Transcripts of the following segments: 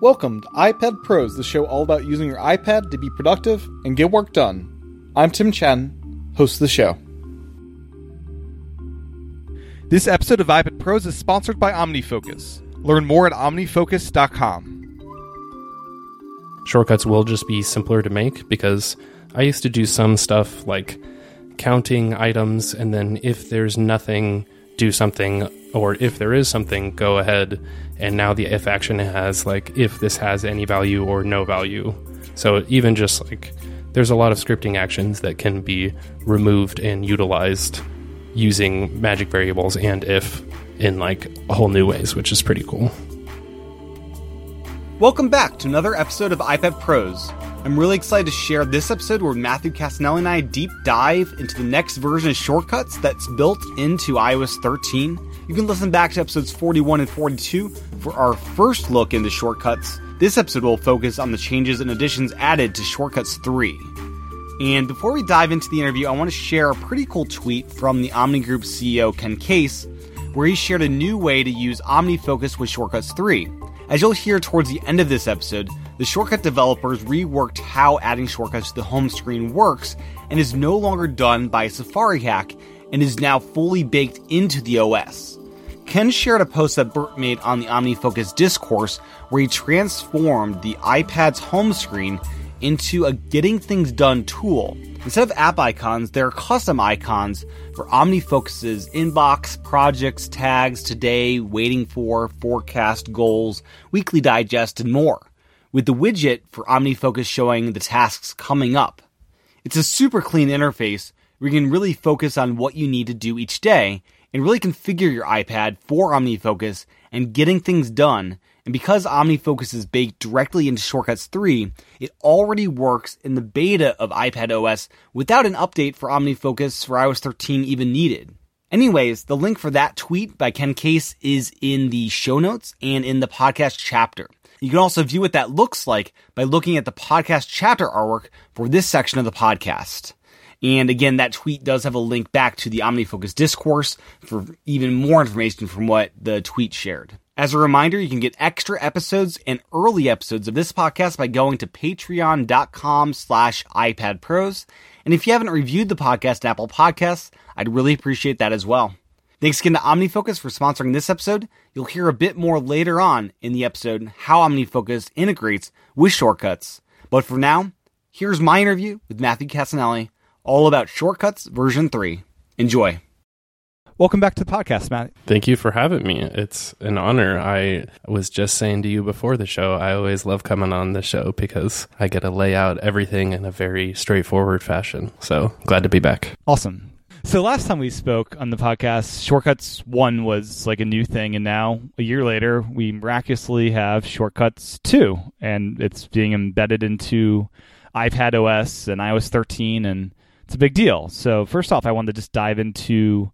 Welcome to iPad Pros, the show all about using your iPad to be productive and get work done. I'm Tim Chen, host of the show. This episode of iPad Pros is sponsored by OmniFocus. Learn more at omnifocus.com. Shortcuts will just be simpler to make because I used to do some stuff like counting items and then if there's nothing, do something, or if there is something, go ahead. And now the if action has like if this has any value or no value. So even just like there's a lot of scripting actions that can be removed and utilized using magic variables and if in like a whole new ways, which is pretty cool. Welcome back to another episode of iPad Pros. I'm really excited to share this episode where Matthew Cassinelli and I deep dive into the next version of shortcuts that's built into iOS 13. You can listen back to episodes 41 and 42 for our first look into shortcuts. This episode will focus on the changes and additions added to Shortcuts 3. And before we dive into the interview, I want to share a pretty cool tweet from the Omni Group CEO Ken Case, where he shared a new way to use OmniFocus with Shortcuts 3. As you'll hear towards the end of this episode, the shortcut developers reworked how adding shortcuts to the home screen works and is no longer done by a Safari hack and is now fully baked into the OS. Ken shared a post that Burt made on the OmniFocus discourse where he transformed the iPad's home screen into a getting things done tool. Instead of app icons, there are custom icons for OmniFocus's inbox, projects, tags, today, waiting for, forecast, goals, weekly digest, and more, with the widget for OmniFocus showing the tasks coming up. It's a super clean interface where you can really focus on what you need to do each day and really configure your iPad for OmniFocus and getting things done and because OmniFocus is baked directly into Shortcuts 3, it already works in the beta of iPad OS without an update for OmniFocus for iOS 13 even needed. Anyways, the link for that tweet by Ken Case is in the show notes and in the podcast chapter. You can also view what that looks like by looking at the podcast chapter artwork for this section of the podcast. And again, that tweet does have a link back to the OmniFocus discourse for even more information from what the tweet shared. As a reminder, you can get extra episodes and early episodes of this podcast by going to patreon.com slash iPadPros. And if you haven't reviewed the podcast in Apple Podcasts, I'd really appreciate that as well. Thanks again to OmniFocus for sponsoring this episode. You'll hear a bit more later on in the episode how OmniFocus integrates with shortcuts. But for now, here's my interview with Matthew Cassinelli, all about Shortcuts version 3. Enjoy. Welcome back to the podcast, Matt. Thank you for having me. It's an honor. I was just saying to you before the show, I always love coming on the show because I get to lay out everything in a very straightforward fashion. So glad to be back. Awesome. So last time we spoke on the podcast, Shortcuts 1 was like a new thing, and now a year later, we miraculously have Shortcuts 2, and it's being embedded into iPad OS and iOS 13, and it's a big deal. So first off, I wanted to just dive into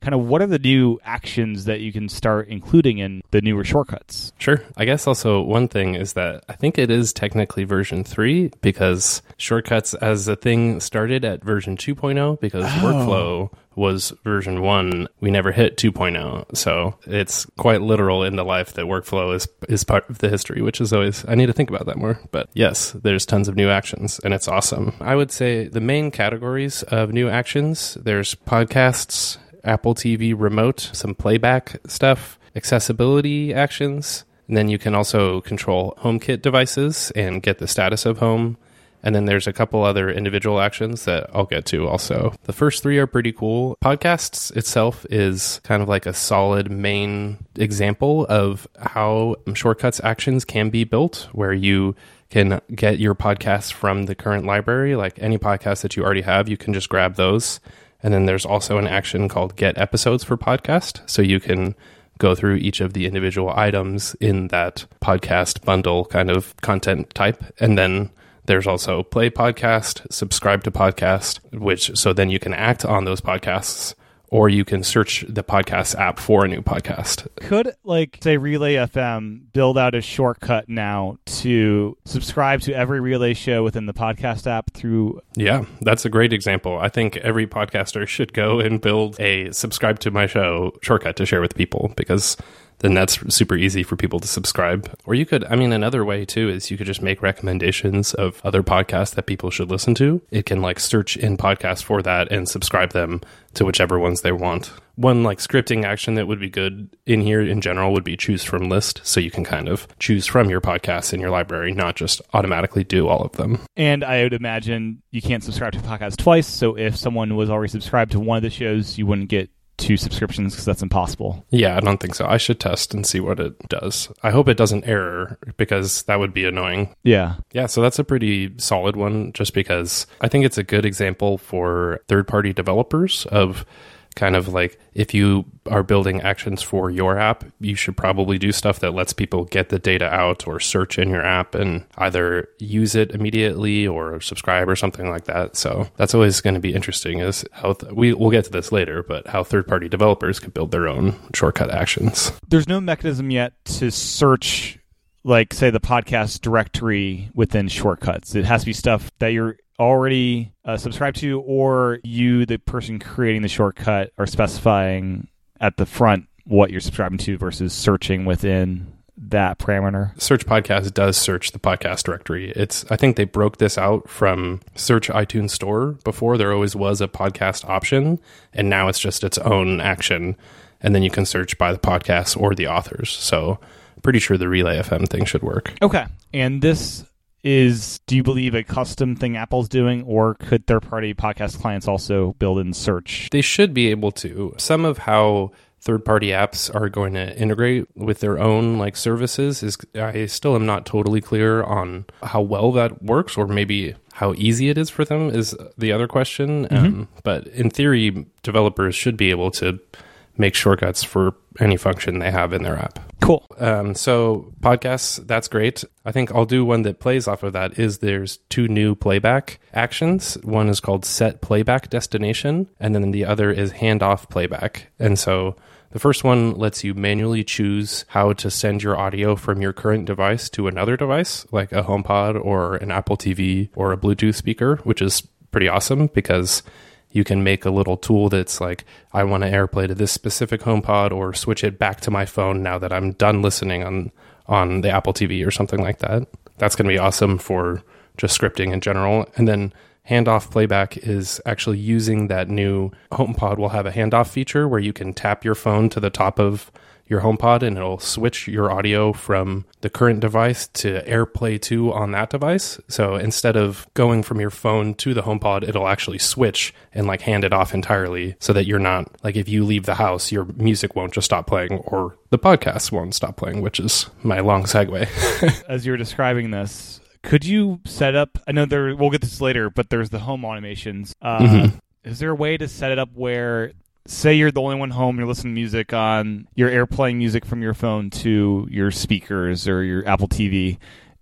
kind of what are the new actions that you can start including in the newer shortcuts? Sure. I guess also one thing is that I think it is technically version 3 because shortcuts as a thing started at version 2.0 because oh. workflow was version 1 we never hit 2.0 so it's quite literal in the life that workflow is is part of the history which is always i need to think about that more but yes there's tons of new actions and it's awesome i would say the main categories of new actions there's podcasts Apple TV remote, some playback stuff, accessibility actions. And then you can also control HomeKit devices and get the status of home. And then there's a couple other individual actions that I'll get to also. The first three are pretty cool. Podcasts itself is kind of like a solid main example of how shortcuts actions can be built, where you can get your podcasts from the current library. Like any podcast that you already have, you can just grab those and then there's also an action called get episodes for podcast. So you can go through each of the individual items in that podcast bundle kind of content type. And then there's also play podcast, subscribe to podcast, which so then you can act on those podcasts or you can search the podcast app for a new podcast. Could like say Relay FM build out a shortcut now to subscribe to every Relay show within the podcast app through Yeah, that's a great example. I think every podcaster should go and build a subscribe to my show shortcut to share with people because then that's super easy for people to subscribe. Or you could, I mean, another way too is you could just make recommendations of other podcasts that people should listen to. It can like search in podcasts for that and subscribe them to whichever ones they want. One like scripting action that would be good in here in general would be choose from list. So you can kind of choose from your podcasts in your library, not just automatically do all of them. And I would imagine you can't subscribe to podcasts twice. So if someone was already subscribed to one of the shows, you wouldn't get two subscriptions because that's impossible. Yeah, I don't think so. I should test and see what it does. I hope it doesn't error because that would be annoying. Yeah. Yeah, so that's a pretty solid one just because I think it's a good example for third party developers of kind of like if you are building actions for your app, you should probably do stuff that lets people get the data out or search in your app and either use it immediately or subscribe or something like that. So that's always going to be interesting is how th- we we'll get to this later, but how third party developers can build their own shortcut actions. There's no mechanism yet to search like say the podcast directory within shortcuts. It has to be stuff that you're already uh, subscribed to, or you, the person creating the shortcut, are specifying at the front what you're subscribing to versus searching within that parameter. Search Podcast does search the podcast directory. It's I think they broke this out from Search iTunes Store before there always was a podcast option and now it's just its own action and then you can search by the podcast or the authors. So pretty sure the Relay FM thing should work. Okay. And this is do you believe a custom thing Apple's doing or could third party podcast clients also build in search? They should be able to. Some of how third party apps are going to integrate with their own like services is I still am not totally clear on how well that works or maybe how easy it is for them is the other question. Mm-hmm. Um, but in theory, developers should be able to make shortcuts for any function they have in their app. Cool. Um, so podcasts, that's great. I think I'll do one that plays off of that. Is there's two new playback actions. One is called set playback destination, and then the other is handoff playback. And so the first one lets you manually choose how to send your audio from your current device to another device, like a HomePod or an Apple TV or a Bluetooth speaker, which is pretty awesome because you can make a little tool that's like, I want to AirPlay to this specific HomePod or switch it back to my phone now that I'm done listening on on the Apple TV or something like that. That's going to be awesome for just scripting in general. And then handoff playback is actually using that new HomePod will have a handoff feature where you can tap your phone to the top of your HomePod and it'll switch your audio from the current device to AirPlay 2 on that device. So instead of going from your phone to the HomePod, it'll actually switch and like hand it off entirely so that you're not like if you leave the house, your music won't just stop playing or the podcast won't stop playing, which is my long segue. As you're describing this, could you set up? I know there. We'll get this later, but there's the home automations. Uh, mm-hmm. Is there a way to set it up where say you're the only one home, you're listening to music on, you're airplaying music from your phone to your speakers or your Apple TV.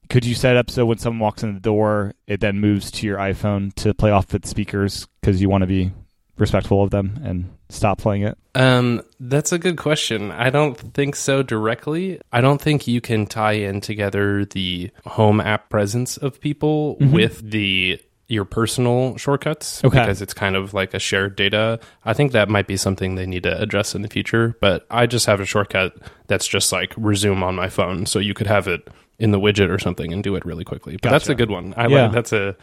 Could you set up so when someone walks in the door, it then moves to your iPhone to play off its speakers because you want to be respectful of them and stop playing it? Um, that's a good question. I don't think so directly. I don't think you can tie in together the home app presence of people mm-hmm. with the your personal shortcuts okay. because it's kind of like a shared data. I think that might be something they need to address in the future, but I just have a shortcut that's just like resume on my phone so you could have it in the widget or something and do it really quickly. But gotcha. that's a good one. I yeah. like that's a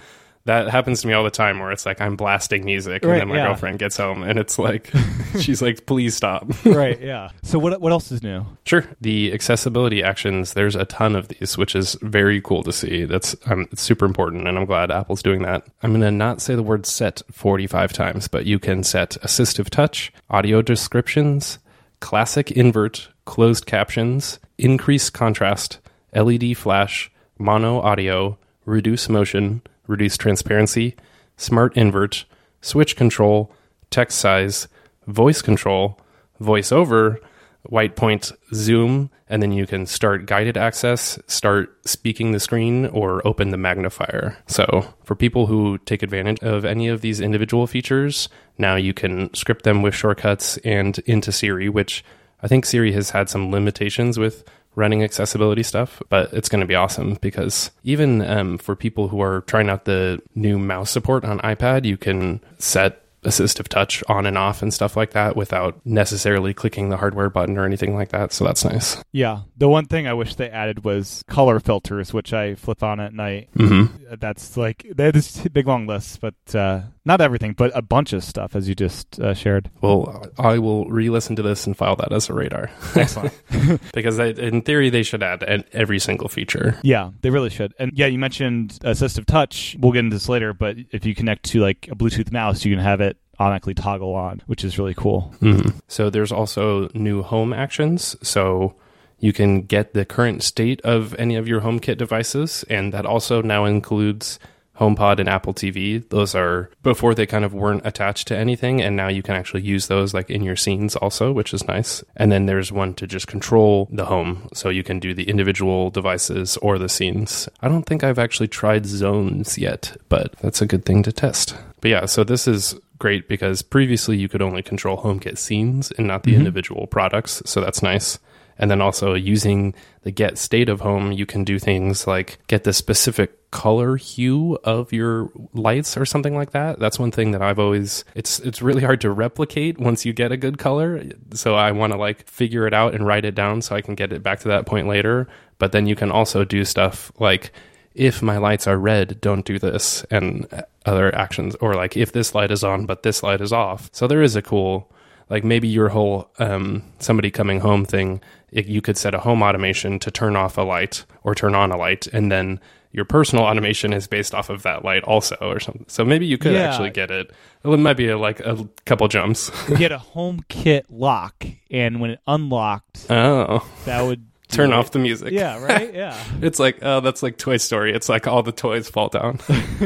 that happens to me all the time where it's like I'm blasting music and then my yeah. girlfriend gets home and it's like she's like please stop. right, yeah. So what what else is new? Sure. The accessibility actions there's a ton of these which is very cool to see. That's um, it's super important and I'm glad Apple's doing that. I'm going to not say the word set 45 times, but you can set assistive touch, audio descriptions, classic invert, closed captions, increase contrast, LED flash, mono audio, reduce motion, reduce transparency, smart invert, switch control, text size, voice control, voiceover, white point zoom, and then you can start guided access, start speaking the screen, or open the magnifier. So, for people who take advantage of any of these individual features, now you can script them with shortcuts and into Siri, which I think Siri has had some limitations with running accessibility stuff, but it's going to be awesome because even um, for people who are trying out the new mouse support on iPad, you can set assistive touch on and off and stuff like that without necessarily clicking the hardware button or anything like that. So that's nice. Yeah. The one thing I wish they added was color filters, which I flip on at night. Mm-hmm. That's like they have this big long list, but uh, not everything, but a bunch of stuff as you just uh, shared. Well, I will re-listen to this and file that as a radar. Excellent. because I, in theory they should add an- every single feature. Yeah, they really should. And yeah, you mentioned assistive touch. We'll get into this later, but if you connect to like a Bluetooth mouse, you can have it automatically toggle on, which is really cool. Mm-hmm. So there's also new home actions. So you can get the current state of any of your HomeKit devices, and that also now includes HomePod and Apple TV. Those are before they kind of weren't attached to anything, and now you can actually use those like in your scenes also, which is nice. And then there's one to just control the home, so you can do the individual devices or the scenes. I don't think I've actually tried zones yet, but that's a good thing to test. But yeah, so this is great because previously you could only control HomeKit scenes and not the Mhm. individual products, so that's nice. And then also using the get state of home, you can do things like get the specific color hue of your lights or something like that. That's one thing that I've always it's it's really hard to replicate once you get a good color. So I want to like figure it out and write it down so I can get it back to that point later. But then you can also do stuff like if my lights are red, don't do this and other actions or like if this light is on but this light is off. So there is a cool like maybe your whole um, somebody coming home thing it, you could set a home automation to turn off a light or turn on a light and then your personal automation is based off of that light also or something so maybe you could Yeah. actually get it it might be like a couple jumps You get a HomeKit lock, and when it unlocked, oh that would turn it. off the music Yeah, right. Yeah. It's like, oh, that's like Toy Story. It's like all the toys fall down.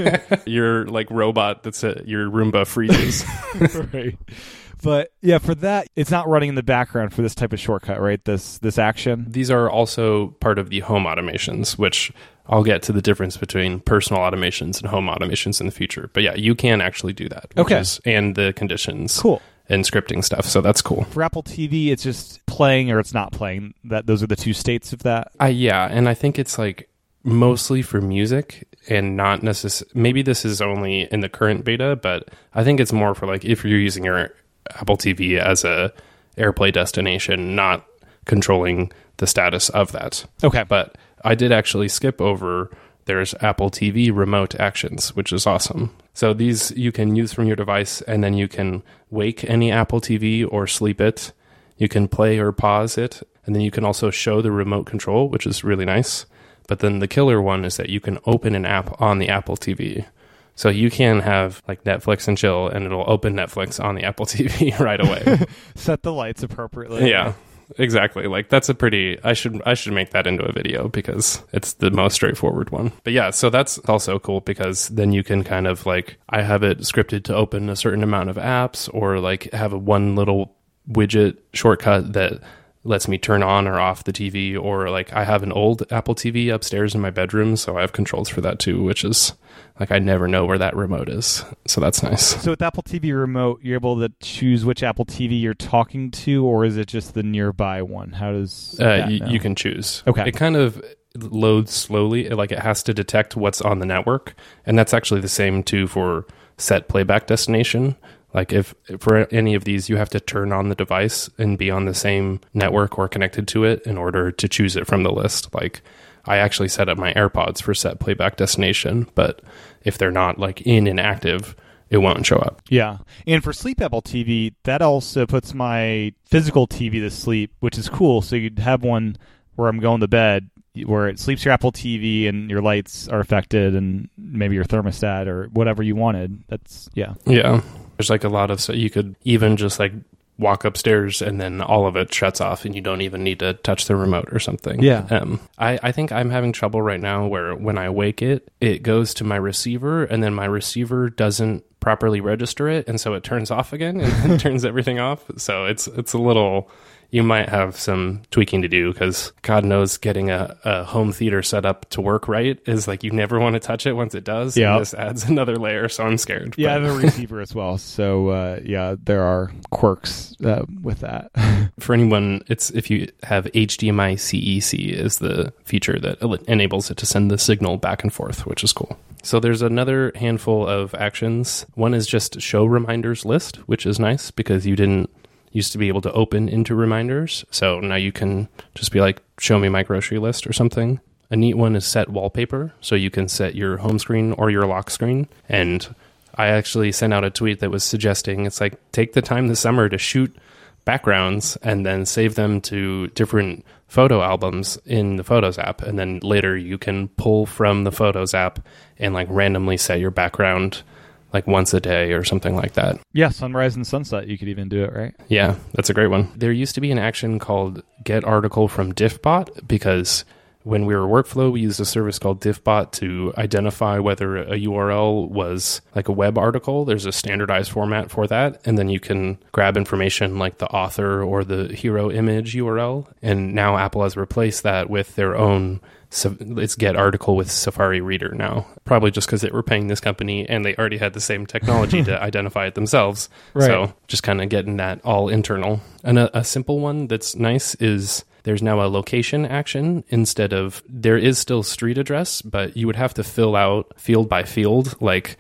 your like robot that's a, your Roomba freezes. right. But yeah, for that, it's not running in the background for this type of shortcut, right? This this action. These are also part of the home automations, which I'll get to the difference between personal automations and home automations in the future. But yeah, you can actually do that. which Okay. is- and the conditions Cool. and scripting stuff. So that's cool. For Apple TV, it's just playing or it's not playing. That those are the two states of that. Uh, yeah, and I think it's like mostly for music and not necessarily. Maybe this is only in the current beta, but I think it's more for like if you're using your Apple TV as a AirPlay destination, not controlling the status of that. Okay. But I did actually skip over. There's Apple TV remote actions, which is awesome. So these you can use from your device, and then you can wake any Apple TV or sleep it. You can play or pause it, and then you can also show the remote control, which is really nice. But then the killer one is that you can open an app on the Apple TV. So you can have like Netflix and chill, and it'll open Netflix on the Apple TV right away. Set the lights appropriately. yeah, exactly. Like that's a pretty. I should I should make that into a video because it's the most straightforward one. But yeah, so that's also cool because then you can kind of like I have it scripted to open a certain amount of apps, or like have a one little widget shortcut that lets me turn on or off the TV or like I have an old Apple TV upstairs in my bedroom so I have controls for that too which is like I never know where that remote is so that's nice So with Apple TV remote, you're able to choose which Apple TV you're talking to, or is it just the nearby one? How does uh, know? you can choose Okay. it kind of loads slowly like it has to detect what's on the network and that's actually the same too for set playback destination like if for any of these you have to turn on the device and be on the same network or connected to it in order to choose it from the list like i actually set up my airpods for set playback destination but if they're not like in and active it won't show up Yeah. And for Sleep Apple TV, that also puts my physical TV to sleep, which is cool. So you'd have one where I'm going to bed where it sleeps your Apple TV and your lights are affected and maybe your thermostat or whatever you wanted. That's, yeah. Yeah. There's like a lot of so you could even just like walk upstairs and then all of it shuts off and you don't even need to touch the remote or something. Yeah. Um I, I think I'm having trouble right now where when I wake it, it goes to my receiver and then my receiver doesn't properly register it and so it turns off again and, and turns everything off. So it's it's a little you might have some tweaking to do because God knows getting a, a home theater set up to work right is like you never want to touch it once it does. Yeah. This adds another layer, so I'm scared. Yeah, I have a receiver as well. So uh, yeah, there are quirks uh, with that. for anyone, it's if you have HDMI CEC is the feature that enables it to send the signal back and forth, which is cool. So there's another handful of actions. One is just show reminders list, which is nice because you didn't used to be able to open into reminders. So now you can just be like, show me my grocery list or something. A neat one is set wallpaper. So you can set your home screen or your lock screen. And I actually sent out a tweet that was suggesting it's like, take the time this summer to shoot backgrounds and then save them to different photo albums in the Photos app. And then later you can pull from the Photos app and like randomly set your background like once a day or something like that. yeah, sunrise and sunset. You could even do it, right? Yeah, that's a great one. There used to be an action called get article from diffbot because when we were workflow, we used a service called diffbot to identify whether a URL was like a web article. There's a standardized format for that. And then you can grab information like the author or the hero image URL. And now Apple has replaced that with their own it's get article with Safari Reader now. Probably just because they were paying this company and they already had the same technology to identify it themselves. Right. So just kind of getting that all internal. And a, a simple one that's nice is there's now a location action instead of there is still street address, but you would have to fill out field by field like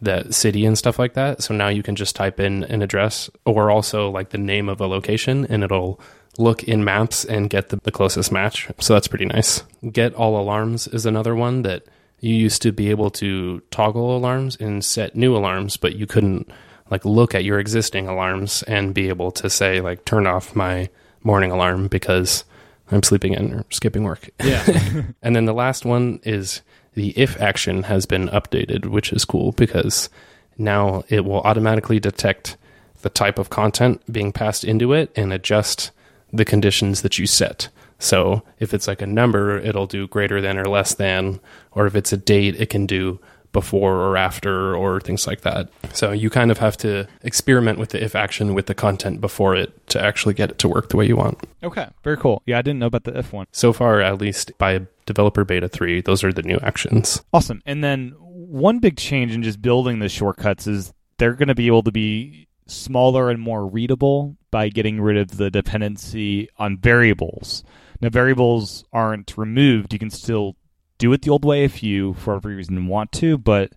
the city and stuff like that. So now you can just type in an address or also like the name of a location and it'll look in maps and get the, the closest match. So that's pretty nice. Get all alarms is another one that you used to be able to toggle alarms and set new alarms, but you couldn't like look at your existing alarms and be able to say like turn off my morning alarm because I'm sleeping in or skipping work. Yeah. And then the last one is the if action has been updated, which is cool because now it will automatically detect the type of content being passed into it and adjust the conditions that you set. So if it's like a number, it'll do greater than or less than, or if it's a date, it can do before or after or things like that. So you kind of have to experiment with the if action with the content before it to actually get it to work the way you want. okay, very cool. Yeah, I didn't know about the if one. So far, at least by developer beta 3, those are the new actions. Awesome. And then one big change in just building the shortcuts is they're going to be able to be smaller and more readable by getting rid of the dependency on variables. Now, variables aren't removed. You can still do it the old way if you, for every reason, want to. But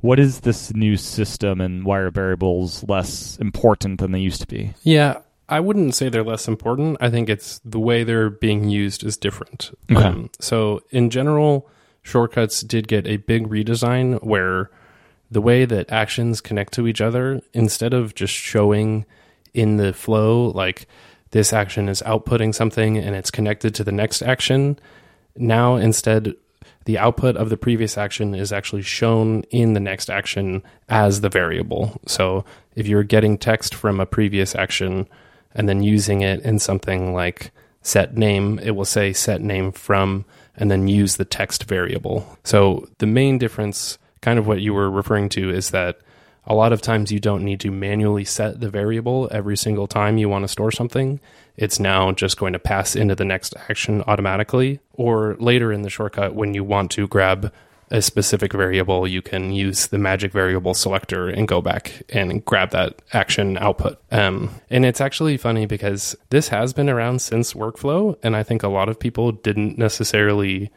what is this new system and why are variables less important than they used to be? Yeah, I wouldn't say they're less important. I think it's the way they're being used is different. Okay. Um, so, in general, shortcuts did get a big redesign where the way that actions connect to each other, instead of just showing in the flow, like this action is outputting something and it's connected to the next action, now instead, the output of the previous action is actually shown in the next action as the variable. So if you're getting text from a previous action and then using it in something like set name, it will say set name from and then use the text variable. So the main difference, kind of what you were referring to, is that a lot of times you don't need to manually set the variable every single time you want to store something. It's now just going to pass into the next action automatically. Or later in the shortcut, when you want to grab a specific variable, you can use the magic variable selector and go back and grab that action output. Um, and it's actually funny because this has been around since workflow, and I think a lot of people didn't necessarily.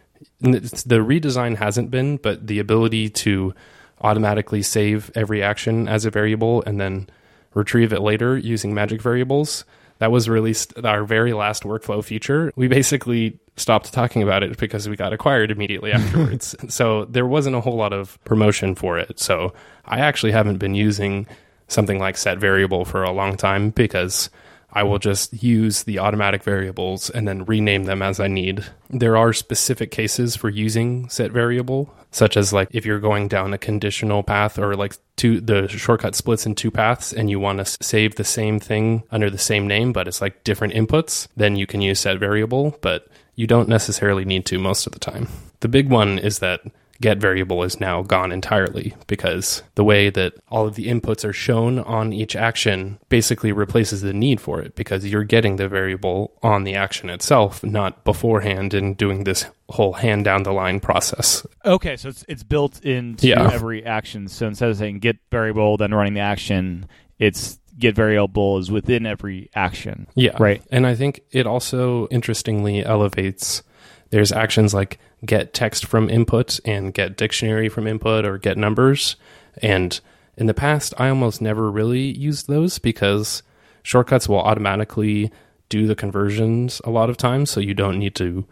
The redesign hasn't been, but the ability to automatically save every action as a variable and then retrieve it later using magic variables. That was released our very last workflow feature. We basically stopped talking about it because we got acquired immediately afterwards. so there wasn't a whole lot of promotion for it. So I actually haven't been using something like set variable for a long time because I will just use the automatic variables and then rename them as I need. There are specific cases for using set variable, such as like if you're going down a conditional path or like two the shortcut splits in two paths and you want to save the same thing under the same name but it's like different inputs, then you can use set variable, but you don't necessarily need to most of the time. The big one is that get variable is now gone entirely because the way that all of the inputs are shown on each action basically replaces the need for it because you're getting the variable on the action itself, not beforehand and doing this whole hand down the line process. Okay, so it's it's built into Yeah. every action. So instead of saying get variable then running the action, it's get variable is within every action. Yeah. Right. And I think it also interestingly elevates there's actions like get text from input and get dictionary from input or get numbers. And in the past, I almost never really used those because shortcuts will automatically do the conversions a lot of times. So you don't need to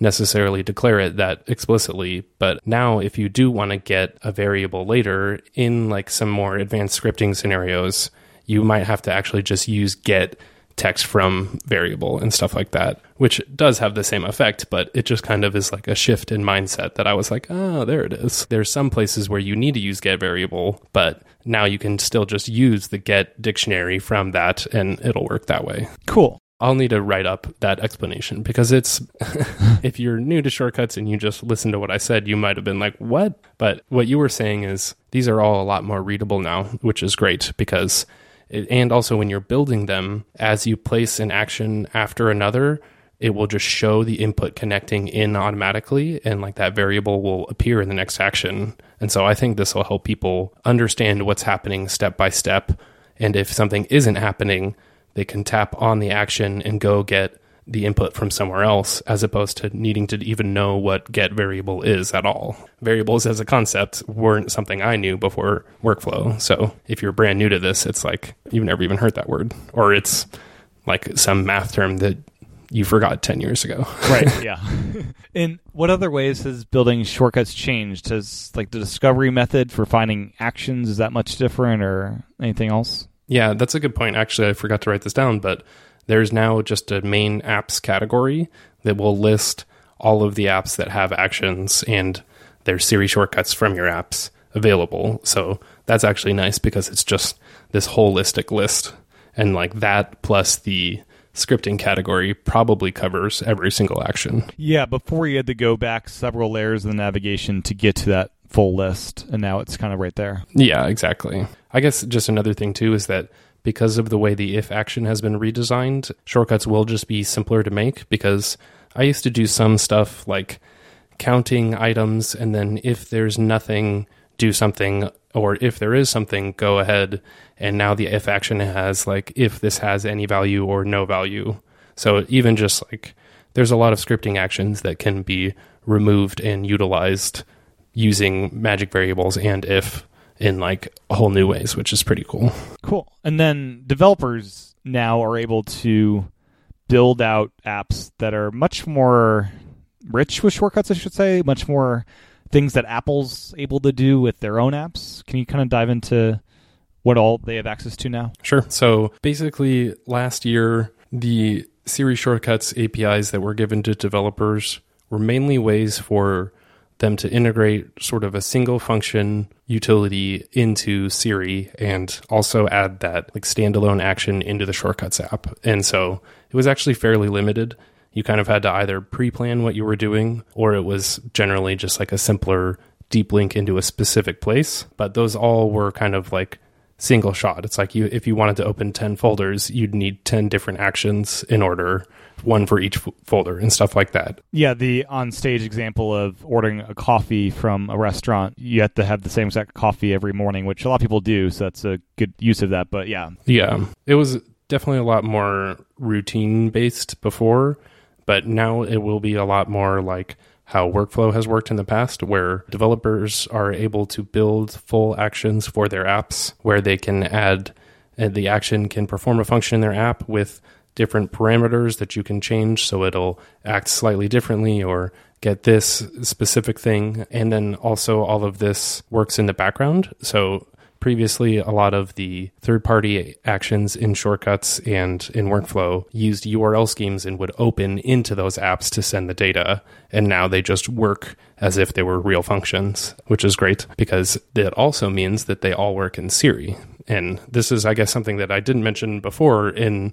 necessarily declare it that explicitly. But now, if you do want to get a variable later in like some more advanced scripting scenarios, you might have to actually just use get text from variable and stuff like that, which does have the same effect, but it just kind of is like a shift in mindset that I was like, oh, there it is. There's some places where you need to use get variable, but now you can still just use the get dictionary from that and it'll work that way. Cool. I'll need to write up that explanation because it's if you're new to shortcuts and you just listen to what I said, you might have been like, "What?" But what you were saying is these are all a lot more readable now, which is great because and also when you're building them as you place an action after another, it will just show the input connecting in automatically and like that variable will appear in the next action. And so I think this will help people understand what's happening step by step and if something isn't happening, they can tap on the action and go get the input from somewhere else as opposed to needing to even know what get variable is at all. Variables as a concept weren't something I knew before workflow. So if you're brand new to this, it's like you've never even heard that word or it's like some math term that you forgot 10 years ago. Right. yeah. In what other ways has building shortcuts changed? Has like the discovery method for finding actions is that much different or anything else? Yeah, that's a good point. Actually, I forgot to write this down, but there's now just a main apps category that will list all of the apps that have actions and their Siri shortcuts from your apps available. So that's actually nice because it's just this holistic list. And like that plus the scripting category probably covers every single action. Yeah, before you had to go back several layers of the navigation to get to that full list, and now it's kind of right there. Yeah, exactly. I guess just another thing too is that because of the way the if action has been redesigned, shortcuts will just be simpler to make because I used to do some stuff like counting items and then if there's nothing, do something or if there is something, go ahead. And now the if action has like if this has any value or no value. So even just like there's a lot of scripting actions that can be removed and utilized using magic variables and if in like whole new ways, which is pretty cool. Cool. And then developers now are able to build out apps that are much more rich with shortcuts, I should say, much more things that Apple's able to do with their own apps. Can you kind of dive into what all they have access to now? Sure. So basically, last year, the Siri shortcuts APIs that were given to developers were mainly ways for them to integrate sort of a single function utility into Siri and also add that like standalone action into the shortcuts app. And so it was actually fairly limited. You kind of had to either pre-plan what you were doing or it was generally just like a simpler deep link into a specific place, but those all were kind of like single shot. It's like you if you wanted to open 10 folders, you'd need 10 different actions in order, one for each folder and stuff like that. Yeah, the on stage example of ordering a coffee from a restaurant, you have to have the same exact coffee every morning, which a lot of people do, so that's a good use of that. But yeah. Yeah. It was definitely a lot more routine based before, but now it will be a lot more like how workflow has worked in the past, where developers are able to build full actions for their apps, where they can add the action can perform a function in their app with different parameters that you can change so it'll act slightly differently or get this specific thing. And then also all of this works in the background. So previously a lot of the third party actions in shortcuts and in workflow used URL schemes and would open into those apps to send the data. And now they just work as if they were real functions, which is great because it also means that they all work in Siri. And this is, I guess, something that I didn't mention before in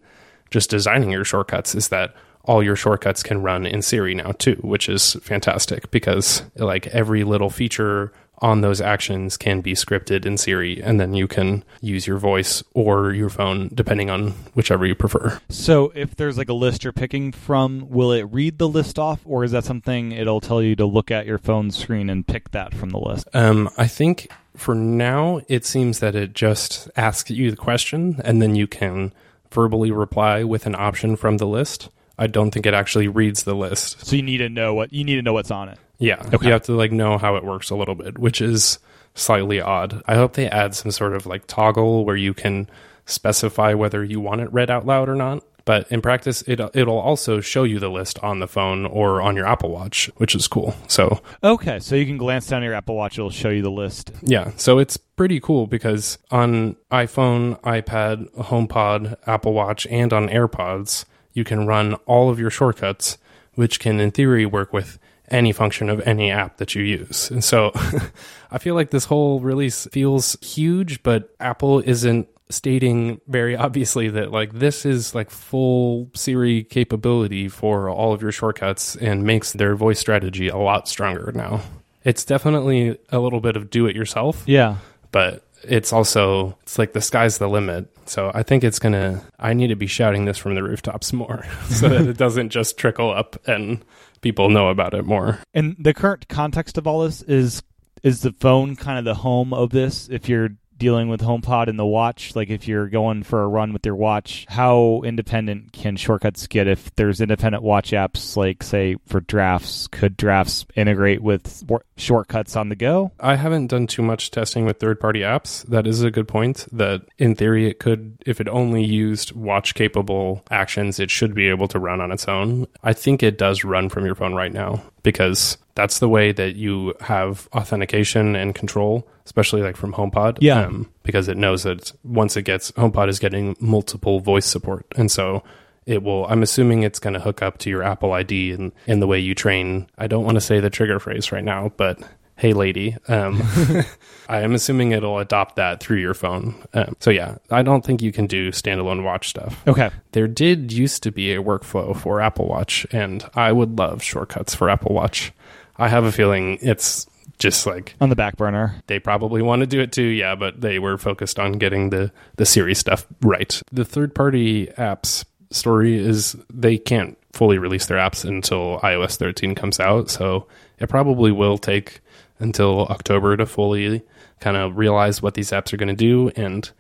just designing your shortcuts is that all your shortcuts can run in Siri now too, which is fantastic because like every little feature on those actions can be scripted in Siri, and then you can use your voice or your phone depending on whichever you prefer. So if there's like a list you're picking from, will it read the list off, or is that something it'll tell you to look at your phone screen and pick that from the list? Um, I think for now, it seems that it just asks you the question, and then you can verbally reply with an option from the list. I don't think it actually reads the list. So you need to know what you need to know what's on it. Yeah, Okay. you have to like know how it works a little bit, which is slightly odd. I hope they add some sort of like toggle where you can specify whether you want it read out loud or not. But in practice, it it'll also show you the list on the phone or on your Apple Watch, which is cool. So Okay, so you can glance down your Apple Watch; it'll show you the list. yeah, so it's pretty cool because on iPhone, iPad, HomePod, Apple Watch, and on AirPods, you can run all of your shortcuts, which can in theory work with any function of any app that you use. And so I feel like this whole release feels huge, but Apple isn't stating very obviously that like this is like full Siri capability for all of your shortcuts and makes their voice strategy a lot stronger now. It's definitely a little bit of do it yourself, Yeah. but it's also it's like the sky's the limit. So I think it's gonna. I need to be shouting this from the rooftops more, so that it doesn't just trickle up and people know about it more. And the current context of all this is is the phone kind of the home of this. If you're dealing with HomePod and the watch, like if you're going for a run with your watch, how independent can shortcuts get? If there's independent watch apps, like say for drafts, could drafts integrate with shortcuts on the go? I haven't done too much testing with third party apps. That is a good point. That in theory, it could, if it only used watch capable actions, it should be able to run on its own. I think it does run from your phone right now because that's the way that you have authentication and control, especially like from HomePod. Yeah. Um, because it knows that once it gets, HomePod is getting multiple voice support. And so it will i'm assuming it's going to hook up to your apple id and in the way you train i don't want to say the trigger phrase right now but hey lady um, i am assuming it'll adopt that through your phone um, so yeah i don't think you can do standalone watch stuff Okay. there did used to be a workflow for apple watch and i would love shortcuts for apple watch i have a feeling it's just like On the back burner. they probably want to do it too, yeah, but they were focused on getting the the Siri stuff right. The third party apps story is they can't fully release their apps until iOS 13 comes out, so it probably will take until October to fully kind of realize what these apps are going to do and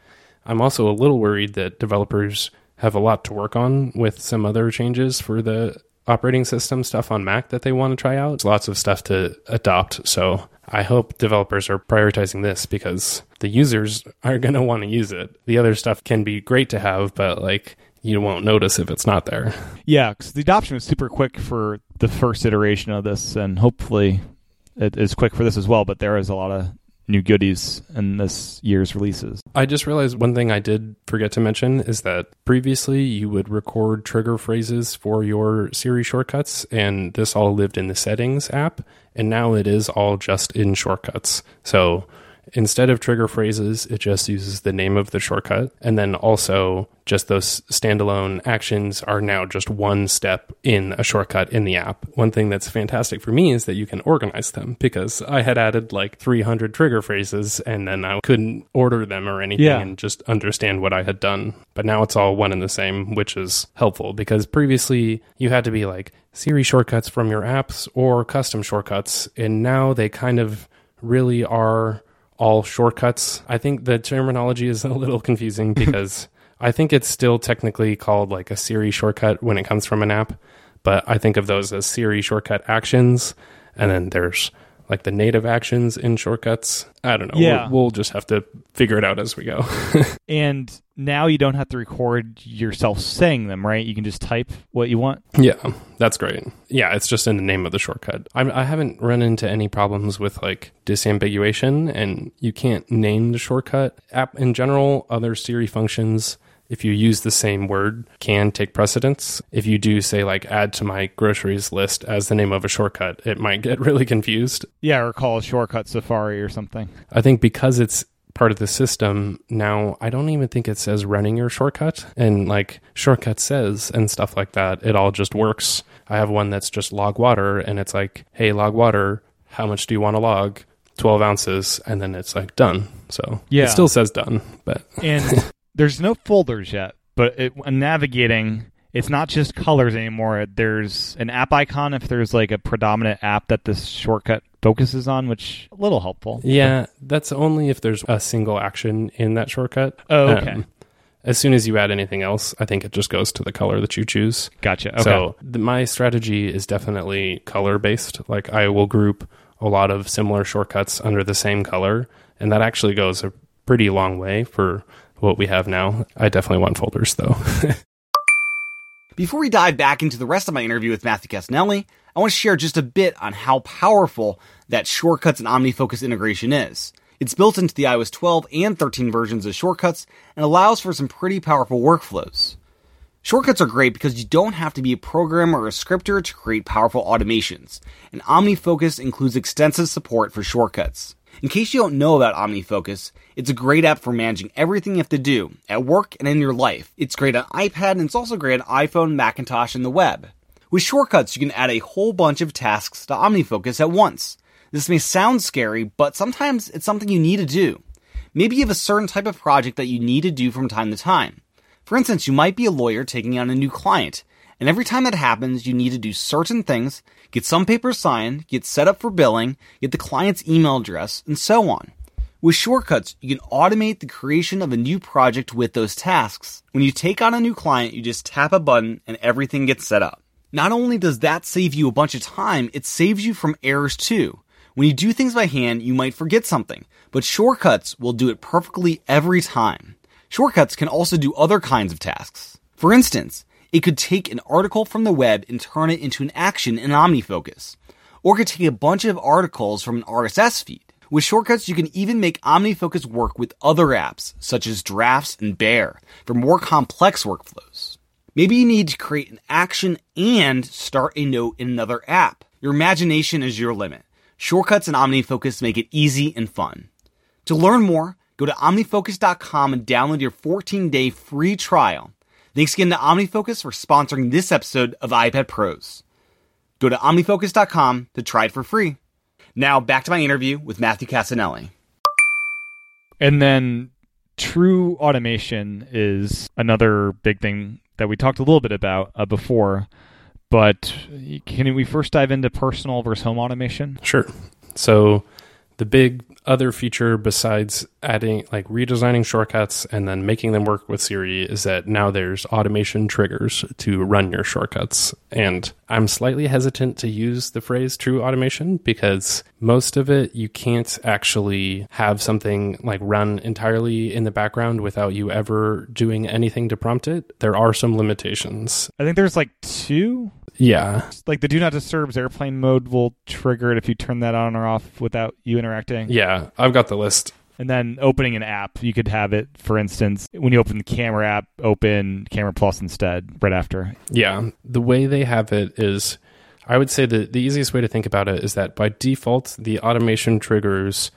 I'm also a little worried that developers have a lot to work on with some other changes for the operating system stuff on Mac that they want to try out. There's lots of stuff to adopt. So I hope developers are prioritizing this because the users are going to want to use it. The other stuff can be great to have, but like you won't notice if it's not there. Yeah, because the adoption was super quick for the first iteration of this, and hopefully it is quick for this as well. But there is a lot of new goodies in this year's releases. I just realized one thing I did forget to mention is that previously you would record trigger phrases for your Siri shortcuts, and this all lived in the settings app, and now it is all just in shortcuts. So instead of trigger phrases, it just uses the name of the shortcut, and then also just those standalone actions are now just one step in a shortcut in the app. One thing that's fantastic for me is that you can organize them because I had added like 300 trigger phrases and then I couldn't order them or anything Yeah. and just understand what I had done. But now it's all one and the same, which is helpful because previously you had to be like Siri shortcuts from your apps or custom shortcuts, and now they kind of really are all shortcuts. I think the terminology is a little confusing because I think it's still technically called like a Siri shortcut when it comes from an app, but I think of those as Siri shortcut actions, and then there's like the native actions in shortcuts. I don't know. Yeah. We'll, we'll just have to figure it out as we go. And now you don't have to record yourself saying them, right? You can just type what you want. Yeah, that's great. Yeah, it's just in the name of the shortcut. I'm, I haven't run into any problems with like disambiguation, and you can't name the shortcut. App in general, other Siri functions, if you use the same word, can take precedence. If you do say like add to my groceries list as the name of a shortcut, it might get really confused. Yeah, or call a shortcut Safari or something. I think because it's part of the system now i don't even think it says running your shortcut and like shortcut says and stuff like that it all just works i have one that's just log water and it's like hey log water how much do you want to log 12 ounces and then it's like done so Yeah. it still says done but and there's no folders yet, but it, navigating, it's not just colors anymore. There's an app icon if there's like a predominant app that this shortcut focuses on, which a little helpful. yeah that's only if there's a single action in that shortcut Oh, okay. Um, as soon as you add anything else i think it just goes to the color that you choose Gotcha. Okay. So th- my strategy is definitely color based. Like I will group a lot of similar shortcuts under the same color, and that actually goes a pretty long way for what we have now. I definitely want folders though. Before we dive back into the rest of my interview with Matthew Cassinelli, I want to share just a bit on how powerful that Shortcuts and OmniFocus integration is. It's built into the iOS 12 and 13 versions of Shortcuts and allows for some pretty powerful workflows. Shortcuts are great because you don't have to be a programmer or a scripter to create powerful automations, and OmniFocus includes extensive support for shortcuts. In case you don't know about OmniFocus, it's a great app for managing everything you have to do at work and in your life. It's great on iPad and it's also great on iPhone, Macintosh, and the web. With shortcuts, you can add a whole bunch of tasks to OmniFocus at once. This may sound scary, but sometimes it's something you need to do. Maybe you have a certain type of project that you need to do from time to time. For instance, you might be a lawyer taking on a new client, and every time that happens, you need to do certain things, get some papers signed, get set up for billing, get the client's email address, and so on. With shortcuts, you can automate the creation of a new project with those tasks. When you take on a new client, you just tap a button and everything gets set up. Not only does that save you a bunch of time, it saves you from errors too. When you do things by hand, you might forget something, but shortcuts will do it perfectly every time. Shortcuts can also do other kinds of tasks. For instance, it could take an article from the web and turn it into an action in OmniFocus. Or it could take a bunch of articles from an RSS feed. With shortcuts, you can even make OmniFocus work with other apps, such as Drafts and Bear, for more complex workflows. Maybe you need to create an action and start a note in another app. Your imagination is your limit. Shortcuts and OmniFocus make it easy and fun. To learn more, go to OmniFocus.com and download your 14-day free trial. Thanks again to OmniFocus for sponsoring this episode of iPad Pros. Go to OmniFocus.com to try it for free. Now back to my interview with Matthew Cassinelli. And then true automation is another big thing that we talked a little bit about uh, before. But can we first dive into personal versus home automation? Sure. So the big other feature besides adding like redesigning shortcuts and then making them work with Siri is that now there's automation triggers to run your shortcuts. And I'm slightly hesitant to use the phrase true automation because most of it you can't actually have something like run entirely in the background without you ever doing anything to prompt it. There are some limitations. I think there's like two. Yeah. Like the do not disturbs airplane mode will trigger it if you turn that on or off without you interacting. Yeah. I've got the list. And then opening an app, you could have it, for instance, when you open the camera app, open Camera Plus instead right after. Yeah, the way they have it is, I would say that the easiest way to think about it is that by default, the automation triggers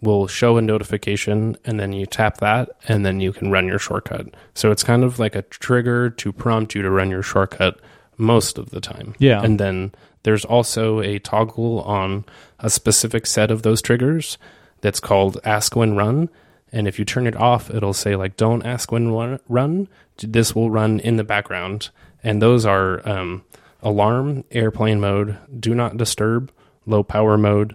will show a notification, and then you tap that, and then you can run your shortcut. So it's kind of like a trigger to prompt you to run your shortcut most of the time. Yeah. And then there's also a toggle on a specific set of those triggers that's called ask when run. And if you turn it off, it'll say like don't ask when run-. This will run in the background. And those are um, alarm, airplane mode, do not disturb, low power mode,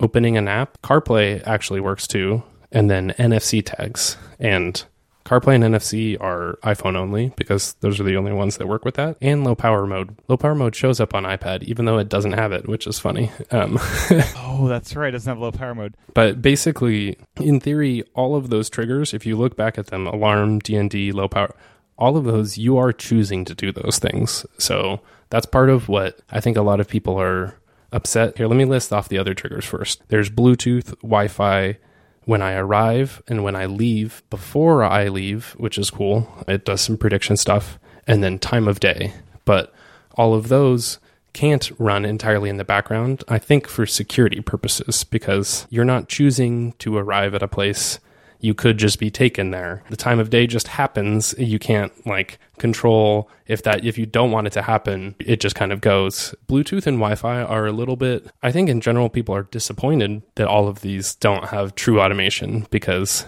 opening an app. CarPlay actually works too. And then NFC tags. And CarPlay and NFC are iPhone only because those are the only ones that work with that. And low power mode. Low power mode shows up on iPad even though it doesn't have it, which is funny. Um, Oh, that's right. It doesn't have low power mode. but basically, in theory, all of those triggers, if you look back at them, alarm, DND, low power, all of those, you are choosing to do those things. So that's part of what I think a lot of people are upset. Here, let me list off the other triggers first. There's Bluetooth, Wi Fi, when I arrive and when I leave, before I leave, which is cool. It does some prediction stuff, and then time of day. But all of those can't run entirely in the background, I think for security purposes, because you're not choosing to arrive at a place you could just be taken there. The time of day just happens. You can't like control if that if you don't want it to happen, it just kind of goes. Bluetooth and Wi-Fi are a little bit I think in general people are disappointed that all of these don't have true automation because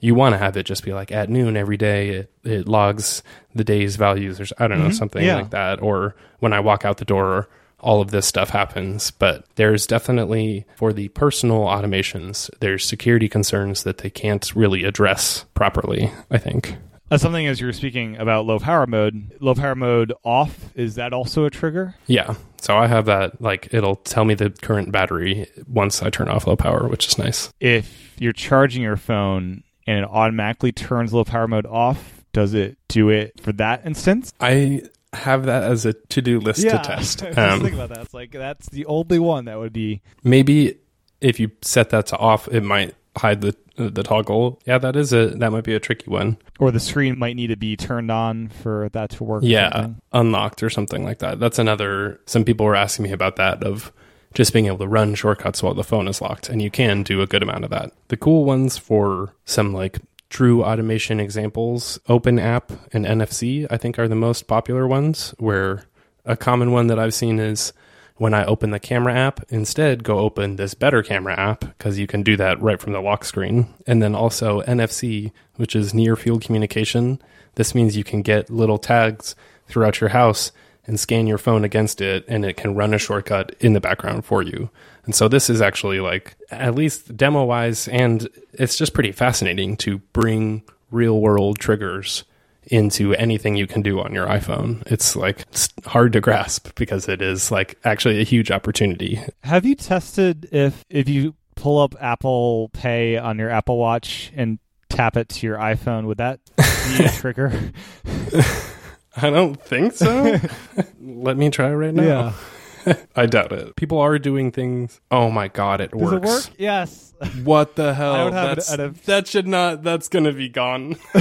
you want to have it just be like at noon every day it, it logs the day's values or I don't know mm-hmm. something Yeah. like that or when I walk out the door all of this stuff happens but there's definitely for the personal automations there's security concerns that they can't really address properly I think Uh, something as you were speaking about low power mode, low power mode off, is that also a trigger? yeah so I have that like it'll tell me the current battery once I turn off low power which is nice If you're charging your phone and it automatically turns low power mode off, does it do it for that instance? I have that as a to-do list to test I was Um, thinking about that. It's like that's the only one that would be maybe if you set that to off it might hide the the toggle yeah that is a that might be a tricky one or the screen might need to be turned on for that to work. yeah something. unlocked or something like that that's another some people were asking me about that of just being able to run shortcuts while the phone is locked and you can do a good amount of that the cool ones for some like true automation examples open app and nfc i think are the most popular ones where a common one that i've seen is when I open the camera app, instead go open this better camera app because you can do that right from the lock screen. And then also NFC, which is near field communication. This means you can get little tags throughout your house and scan your phone against it, and it can run a shortcut in the background for you. And so this is actually like, at least demo wise, and it's just pretty fascinating to bring real world triggers into anything you can do on your iPhone. It's like it's hard to grasp because it is like actually a huge opportunity. Have you tested if if you pull up Apple Pay on your Apple Watch and tap it to your iPhone, would that be a trigger? I don't think so. Let me try right now. I doubt it. People are doing things. Oh my god, it Does works. it work? Yes. What the hell? I would have That's- at a- that should not. That's gonna be gone.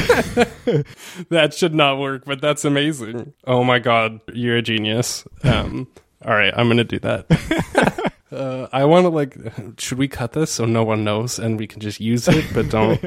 that should not work. But that's amazing. Oh my god, you're a genius. Um, all right, I'm gonna do that. uh, I want to like. Should we cut this so no one knows and we can just use it, but don't?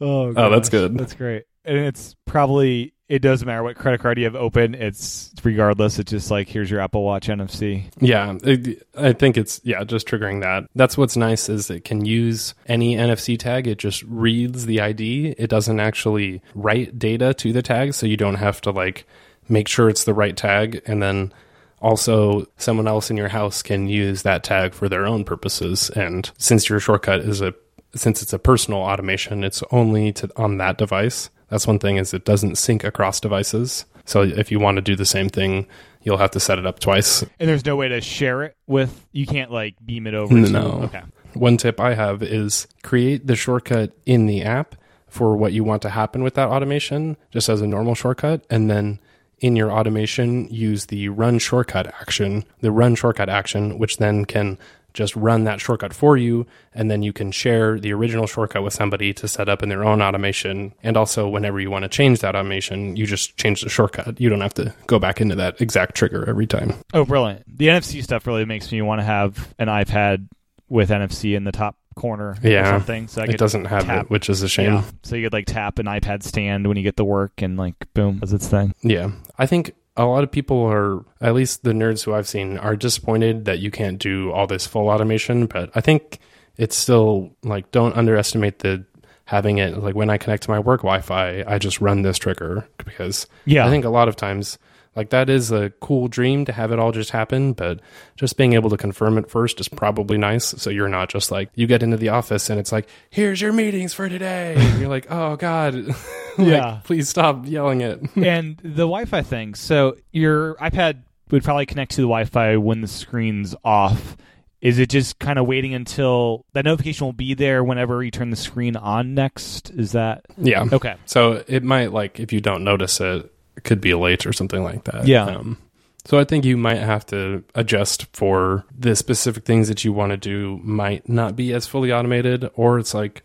Oh, Oh, that's good. That's great. And it's probably it doesn't matter what credit card you have open. It's regardless. It's just like here's your Apple Watch NFC. Yeah, it, I think it's yeah, just triggering that. That's what's nice is it can use any NFC tag. It just reads the ID. It doesn't actually write data to the tag, so you don't have to like make sure it's the right tag and then also someone else in your house can use that tag for their own purposes and since your shortcut is a since it's a personal automation it's only to on that device that's one thing is it doesn't sync across devices so if you want to do the same thing you'll have to set it up twice And there's no way to share it with. You can't like beam it over. to- No. Okay. One tip I have is create the shortcut in the app for what you want to happen with that automation, just as a normal shortcut. And then in your automation, use the run shortcut action, the run shortcut action, which then can just run that shortcut for you. And then you can share the original shortcut with somebody to set up in their own automation. And also, whenever you want to change that automation, you just change the shortcut. You don't have to go back into that exact trigger every time. Oh, brilliant. The NFC stuff really makes me want to have an iPad with NFC in the top corner or Yeah. something. So I It doesn't have tap. it, which is a shame. Yeah. So you could like tap an iPad stand when you get the work and like boom, does its thing. Yeah. I think a lot of people are, at least the nerds who I've seen, are disappointed that you can't do all this full automation. But I think it's still like, don't underestimate the having it. Like when I connect to my work Wi Fi, I just run this trigger because Yeah. I think a lot of times, like that is a cool dream to have it all just happen, but just being able to confirm it first is probably nice. So you're not just like you get into the office and it's like, here's your meetings for today. And you're like, oh God, like, Yeah. please stop yelling it. and the Wi-Fi thing. So your iPad would probably connect to the Wi-Fi when the screen's off. Is it just kind of waiting until that notification will be there whenever you turn the screen on next? Is that Yeah. okay? So it might like if you don't notice it could be late or something like that. Yeah. Um, so I think you might have to adjust for the specific things that you want to do might not be as fully automated, or it's like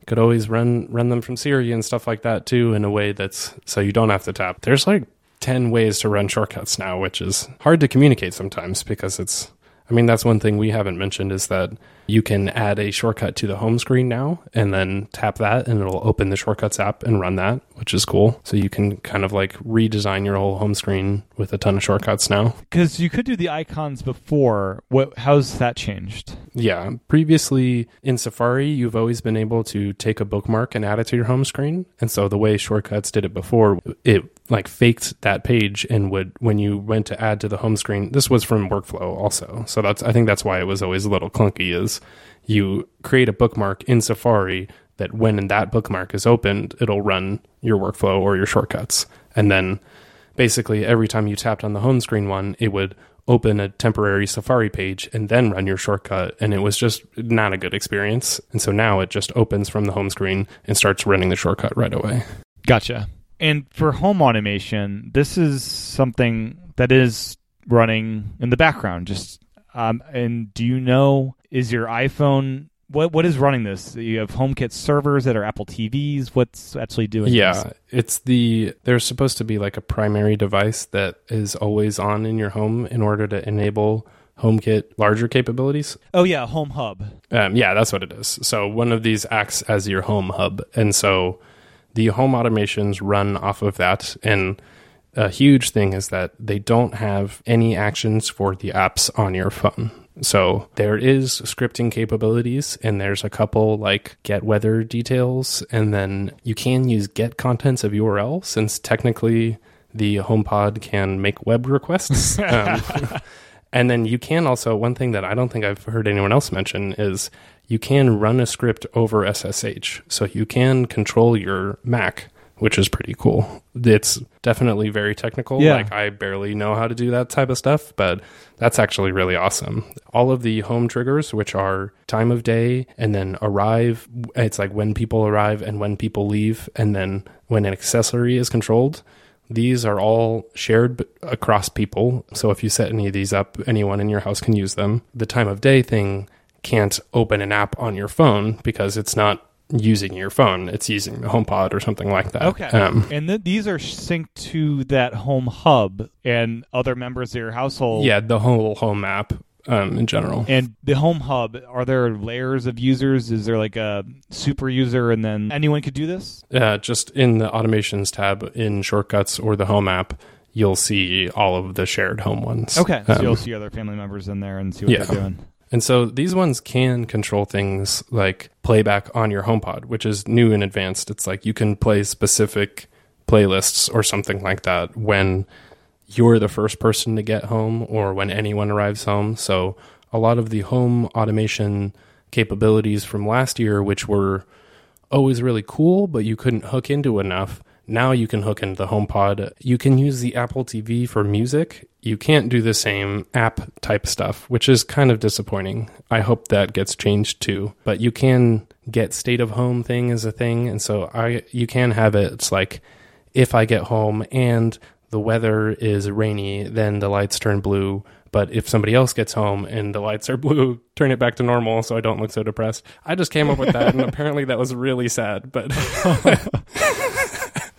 you could always run run them from Siri and stuff like that too in a way that's so you don't have to tap. There's like ten ways to run shortcuts now, which is hard to communicate sometimes because it's. I mean, that's one thing we haven't mentioned is that You can add a shortcut to the home screen now and then tap that and it'll open the shortcuts app and run that, which is cool. So you can kind of like redesign your whole home screen with a ton of shortcuts now. Because you could do the icons before. What? How's that changed? Yeah. Previously in Safari, you've always been able to take a bookmark and add it to your home screen. And so the way shortcuts did it before, it like faked that page and would when you went to add to the home screen this was from workflow also so that's i think that's why it was always a little clunky is you create a bookmark in safari that when that bookmark is opened it'll run your workflow or your shortcuts and then basically every time you tapped on the home screen one it would open a temporary safari page and then run your shortcut and it was just not a good experience and so now it just opens from the home screen and starts running the shortcut right away Gotcha. And for home automation, this is something that is running in the background. Just um, and do you know is your iPhone what what is running this? You have HomeKit servers that are Apple TVs. What's actually doing? Yeah, this? it's the there's supposed to be like a primary device that is always on in your home in order to enable HomeKit larger capabilities. Oh yeah, Home Hub. Um, yeah, that's what it is. So one of these acts as your home hub, and so the home automations run off of that. And a huge thing is that they don't have any actions for the apps on your phone. So there is scripting capabilities, and there's a couple like get weather details, and then you can use get contents of URL since technically the HomePod can make web requests. um, and then you can also one thing that I don't think I've heard anyone else mention is you can run a script over SSH. So you can control your Mac, which is pretty cool. It's definitely very technical. Yeah. Like I barely know how to do that type of stuff, but that's actually really awesome. All of the home triggers, which are time of day and then arrive, it's like when people arrive and when people leave, and then when an accessory is controlled. These are all shared across people. So if you set any of these up, anyone in your house can use them. The time of day thing can't open an app on your phone because it's not using your phone. It's using the HomePod or something like that. Okay. Um, and th- these are synced to that Home Hub and other members of your household. yeah, the whole home app um, in general. And the Home Hub, are there layers of users? Is there like a super user and then anyone could do this? Uh, just in the automations tab in Shortcuts or the Home app, you'll see all of the shared home ones. Okay. So Um, you'll see other family members in there and see what Yeah. they're doing. And so these ones can control things like playback on your HomePod, which is new and advanced. It's like you can play specific playlists or something like that when you're the first person to get home or when anyone arrives home. So a lot of the home automation capabilities from last year, which were always really cool, but you couldn't hook into enough. Now you can hook into the HomePod. You can use the Apple TV for music. You can't do the same app type stuff, which is kind of disappointing. I hope that gets changed too. But you can get state of home thing as a thing, and so I you can have it. It's like if I get home and the weather is rainy, then the lights turn blue. But if somebody else gets home and the lights are blue, turn it back to normal so I don't look so depressed. I just came up with that, and apparently that was really sad. But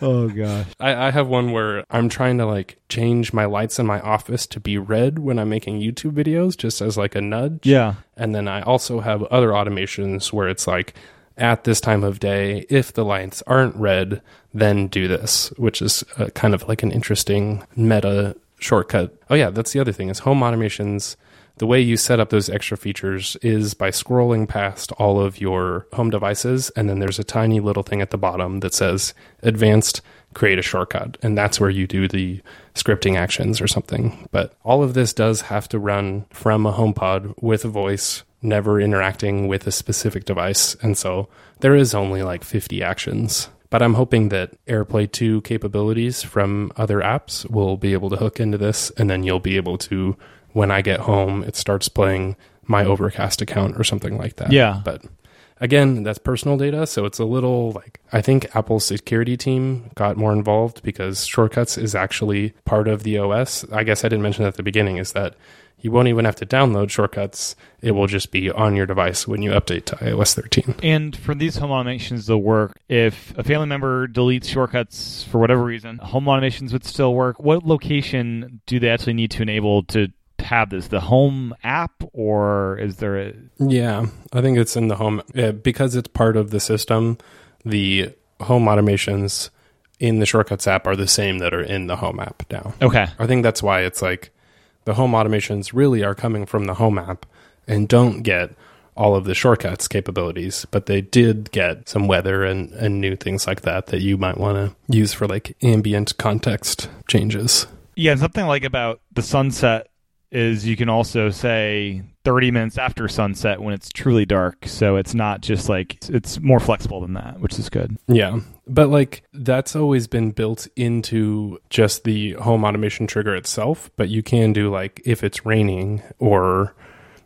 Oh gosh. I, I have one where I'm trying to like change my lights in my office to be red when I'm making YouTube videos, just as like a nudge. Yeah. And then I also have other automations where it's like, at this time of day, if the lights aren't red, then do this, which is uh, kind of like an interesting meta shortcut. Oh yeah, that's the other thing is home automations. The way you set up those extra features is by scrolling past all of your home devices, and then there's a tiny little thing at the bottom that says advanced create a shortcut. And that's where you do the scripting actions or something. But all of this does have to run from a homepod with a voice never interacting with a specific device. And so there is only like 50 actions. But i'm hoping that airplay 2 capabilities from other apps will be able to hook into this and then you'll be able to when i get home it starts playing my overcast account or something like that Yeah. but again that's personal data so it's a little like i think apple's security team got more involved because shortcuts is actually part of the os i guess i didn't mention that at the beginning is that you won't even have to download shortcuts it will just be on your device when you update to ios 13 And for these home automations to work, if a family member deletes shortcuts for whatever reason, home automations would still work. What location do they actually need to enable to have this? The home app, or is there a Yeah, I think it's in the home uh, because it's part of the system. The home automations in the shortcuts app are the same that are in the home app now. okay? I think that's why it's like the home automations really are coming from the home app and don't get all of the shortcuts capabilities, but they did get some weather and, and new things like that that you might want to use for like ambient context changes. Yeah, something like about the sunset is you can also say 30 minutes after sunset when it's truly dark. So it's not just like it's more flexible than that, which is good. Yeah. But like that's always been built into just the home automation trigger itself, but you can do like if it's raining or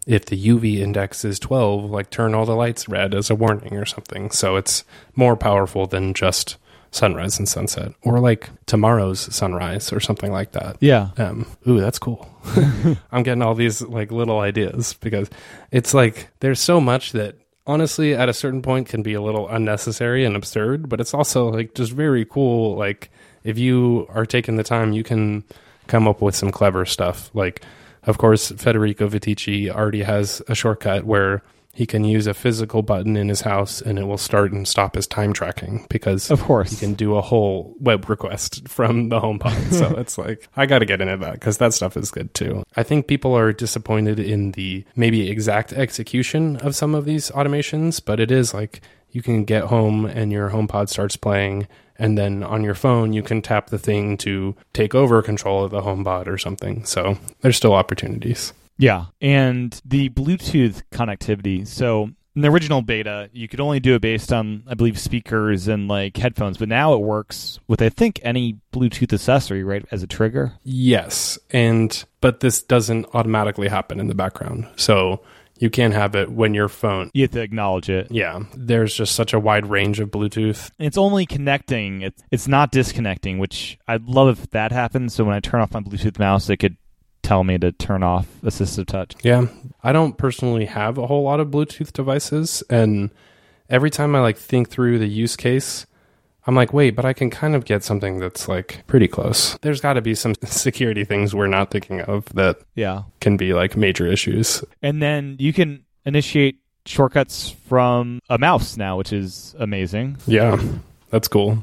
if the UV index is 12, like turn all the lights red as a warning or something. So it's more powerful than just sunrise and sunset or like tomorrow's sunrise or something like that. Yeah. Um, ooh, that's cool. I'm getting all these like little ideas because it's like there's so much that honestly at a certain point can be a little unnecessary and absurd, but it's also like just very cool. Like if you are taking the time, you can come up with some clever stuff. Like, of course, Federico Viticci already has a shortcut where he can use a physical button in his house and it will start and stop his time tracking because Of course. he can do a whole web request from the HomePod. so it's like I got to get into that because that stuff is good too. I think people are disappointed in the maybe exact execution of some of these automations, but it is like you can get home and your HomePod starts playing. And then on your phone, you can tap the thing to take over control of the HomePod or something. So there's still opportunities. Yeah. And the Bluetooth connectivity. So in the original beta, you could only do it based on, I believe, speakers and like headphones, but now it works with, I think, any Bluetooth accessory, right, as a trigger. Yes, and but this doesn't automatically happen in the background. So you can't have it when your phone. You have to acknowledge it. Yeah, there's just such a wide range of Bluetooth. It's only connecting. It's it's not disconnecting, which I'd love if that happened. So when I turn off my Bluetooth mouse, it could tell me to turn off assistive touch. Yeah, I don't personally have a whole lot of Bluetooth devices, and every time I like think through the use case, I'm like, wait, but I can kind of get something that's like pretty close. There's got to be some security things we're not thinking of that Yeah. can be like major issues. And then you can initiate shortcuts from a mouse now, which is amazing. Yeah, that's cool.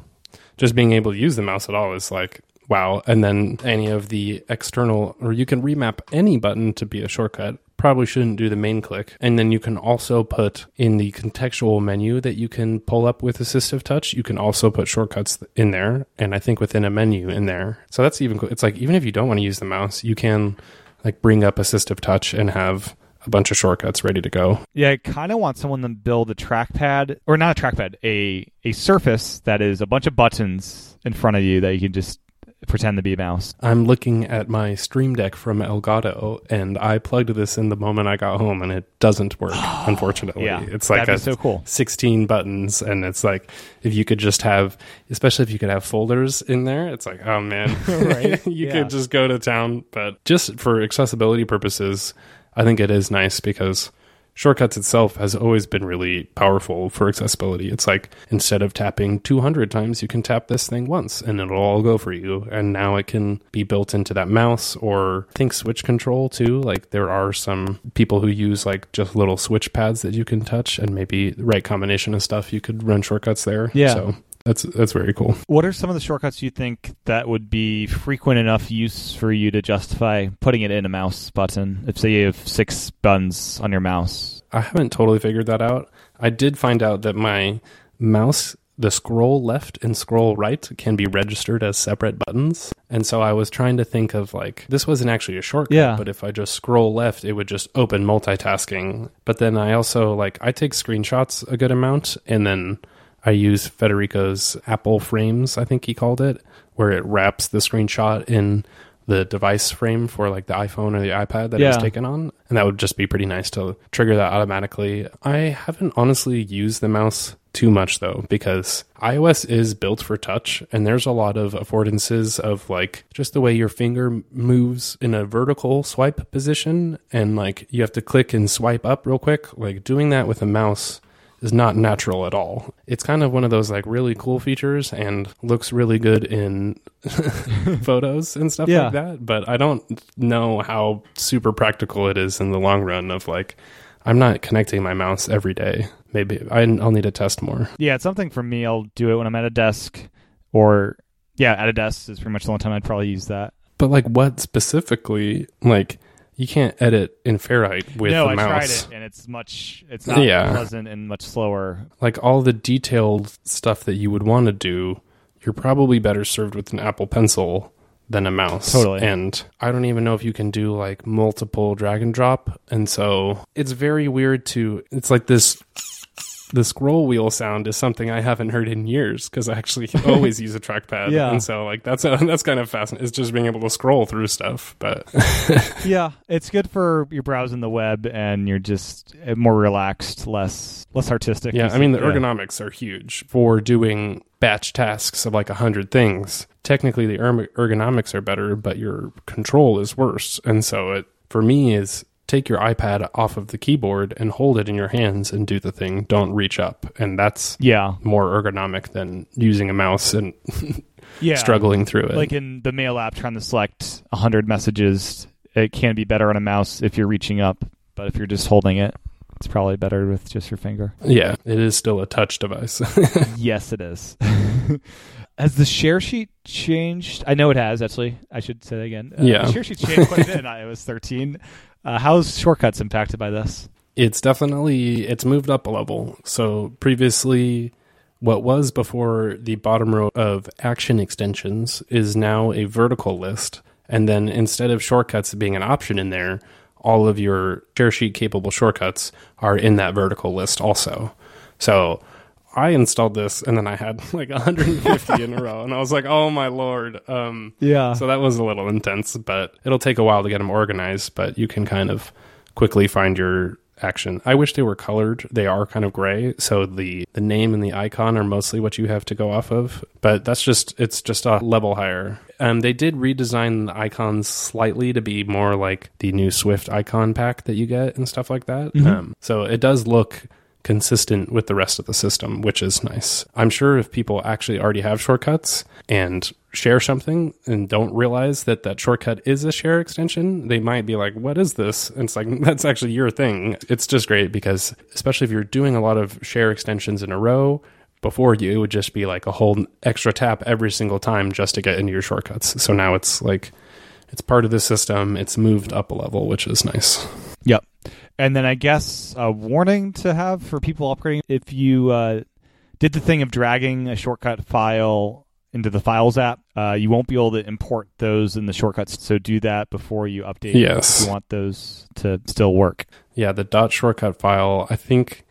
Just being able to use the mouse at all is like wow. And then any of the external, or you can remap any button to be a shortcut. Probably shouldn't do the main click. And then you can also put in the contextual menu that you can pull up with assistive touch, you can also put shortcuts in there. And I think within a menu in there. So that's even. It's like even if you don't want to use the mouse, you can like bring up assistive touch and have a bunch of shortcuts ready to go. Yeah, I kind of want someone to build a trackpad, or not a trackpad, a a surface that is a bunch of buttons in front of you that you can just pretend to be a mouse. I'm looking at my Stream Deck from Elgato, and I plugged this in the moment I got home, and it doesn't work. unfortunately, Yeah, it's like a so cool. 16 buttons, and it's like if you could just have, especially if you could have folders in there, it's like oh man, you yeah. could just go to town. But just for accessibility purposes, I think it is nice because. Shortcuts itself has always been really powerful for accessibility. It's like instead of tapping 200 times, you can tap this thing once and it'll all go for you. And now it can be built into that mouse or think switch control too. Like there are some people who use like just little switch pads that you can touch and maybe the right combination of stuff you could run shortcuts there. Yeah. So that's that's very cool. What are some of the shortcuts you think that would be frequent enough use for you to justify putting it in a mouse button? If say you have six buttons on your mouse. I haven't totally figured that out. I did find out that my mouse, the scroll left and scroll right, can be registered as separate buttons. And so I was trying to think of like, this wasn't actually a shortcut, Yeah. but if I just scroll left, it would just open multitasking. But then I also like, I take screenshots a good amount and then I use Federico's Apple frames, I think he called it, where it wraps the screenshot in the device frame for like the iPhone or the iPad that Yeah. taken on. And that would just be pretty nice to trigger that automatically. I haven't honestly used the mouse too much though, because iOS is built for touch and there's a lot of affordances of like just the way your finger moves in a vertical swipe position and like you have to click and swipe up real quick. Like doing that with a mouse is not natural at all. It's kind of one of those like really cool features and looks really good in photos and stuff Yeah. like that, but I don't know how super practical it is in the long run of like I'm not connecting my mouse every day. Maybe I, I'll need to test more. Yeah, it's something for me. I'll do it when I'm at a desk, or yeah, at a desk is pretty much the only time I'd probably use that. But like what specifically like you can't edit in Fahrenheit with no, the I mouse. tried it, and it's much. It's not Yeah. pleasant and much slower. like all the detailed stuff that you would want to do, you're probably better served with an Apple Pencil than a mouse. Totally. And I don't even know if you can do like multiple drag and drop. And so it's very weird to, it's like this. The scroll wheel sound is something I haven't heard in years because I actually always use a trackpad. Yeah. And so like that's that's kind of fascinating. It's just being able to scroll through stuff. But yeah, it's good for you're browsing the web and you're just uh, more relaxed, less less artistic. Yeah, I mean the Yeah. ergonomics are huge for doing batch tasks of like a hundred things. Technically, the erm- ergonomics are better, but your control is worse. And so it for me is take your iPad off of the keyboard and hold it in your hands and do the thing. Don't reach up, and that's Yeah, more ergonomic than using a mouse and yeah. struggling through it. Like in the mail app, trying to select hundred messages, it can be better on a mouse if you're reaching up, but if you're just holding it, it's probably better with just your finger. yeah, it is still a touch device. yes, it is. Has the share sheet changed? I know it has. Actually, I should say that again. Uh, Yeah. the share sheet changed quite a bit in iOS 13. Uh, how's shortcuts impacted by this? it's definitely it's moved up a level so previously what was before the bottom row of action extensions is now a vertical list and then instead of shortcuts being an option in there all of your share sheet capable shortcuts are in that vertical list also so i installed this and then i had like 150 in a row and i was like oh my lord um Yeah. so that was a little intense, but it'll take a while to get them organized, but you can kind of quickly find your action. I wish they were colored. They are kind of gray, so the the name and the icon are mostly what you have to go off of, but that's just it's just a level higher. Um they did redesign the icons slightly to be more like the new Swift icon pack that you get and stuff like that. Um so it does look consistent with the rest of the system, which is nice. I'm sure if people actually already have shortcuts and share something and don't realize that that shortcut is a share extension, they might be like, "What is this?" And it's like that's actually your thing. It's just great because especially if you're doing a lot of share extensions in a row, before you it would just be like a whole extra tap every single time just to get into your shortcuts. So now it's like it's part of the system. It's moved up a level, which is nice. Yep. And then I guess a warning to have for people upgrading if you uh, did the thing of dragging a shortcut file into the Files app, uh, you won't be able to import those in the shortcuts. So do that before you update. Yes. If you want those to still work. Yeah, the dot shortcut file, I think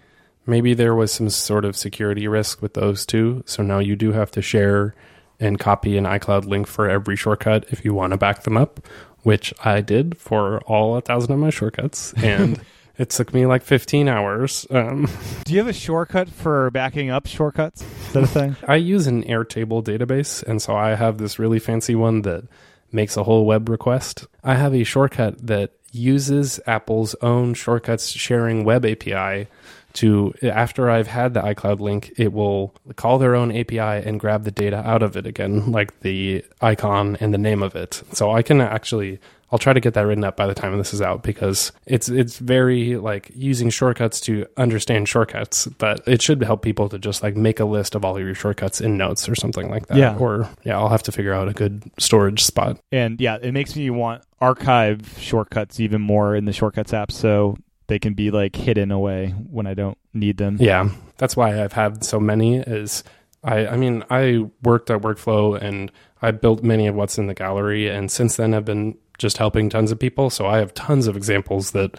maybe there was some sort of security risk with those too. So now you do have to share and copy an iCloud link for every shortcut if you want to back them up, which I did for all a thousand of my shortcuts. And it took me like 15 hours. Um, Do you have a shortcut for backing up shortcuts? Is that a thing? I use an Airtable database, and so I have this really fancy one that makes a whole web request. I have a shortcut that uses Apple's own shortcuts sharing web API to after I've had the iCloud link, it will call their own API and grab the data out of it again, like the icon and the name of it. So I can actually I'll try to get that written up by the time this is out because it's it's very like using shortcuts to understand shortcuts, but it should help people to just like make a list of all of your shortcuts in notes or something like that. Yeah. Or yeah, I'll have to figure out a good storage spot. And yeah, it makes me want archive shortcuts even more in the shortcuts app so they can be like hidden away when I don't need them. Yeah, that's why I've had so many. Is I I mean I worked at Workflow and I built many of what's in the gallery, and since then I've been just helping tons of people. So I have tons of examples that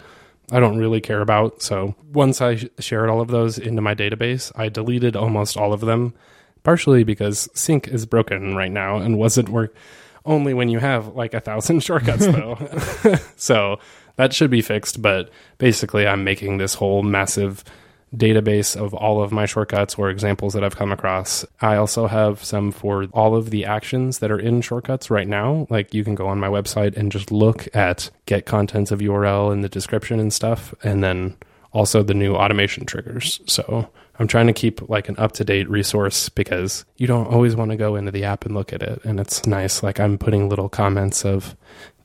I don't really care about. So once I sh- shared all of those into my database, I deleted almost all of them, partially because Sync is broken right now and wasn't work. Only when you have like a thousand shortcuts though. so that should be fixed. But basically, I'm making this whole massive database of all of my shortcuts or examples that I've come across. I also have some for all of the actions that are in shortcuts right now. Like you can go on my website and just look at get contents of URL in the description and stuff, and then also the new automation triggers. So I'm trying to keep like an up to date resource because you don't always want to go into the app and look at it. And it's nice. Like I'm putting little comments of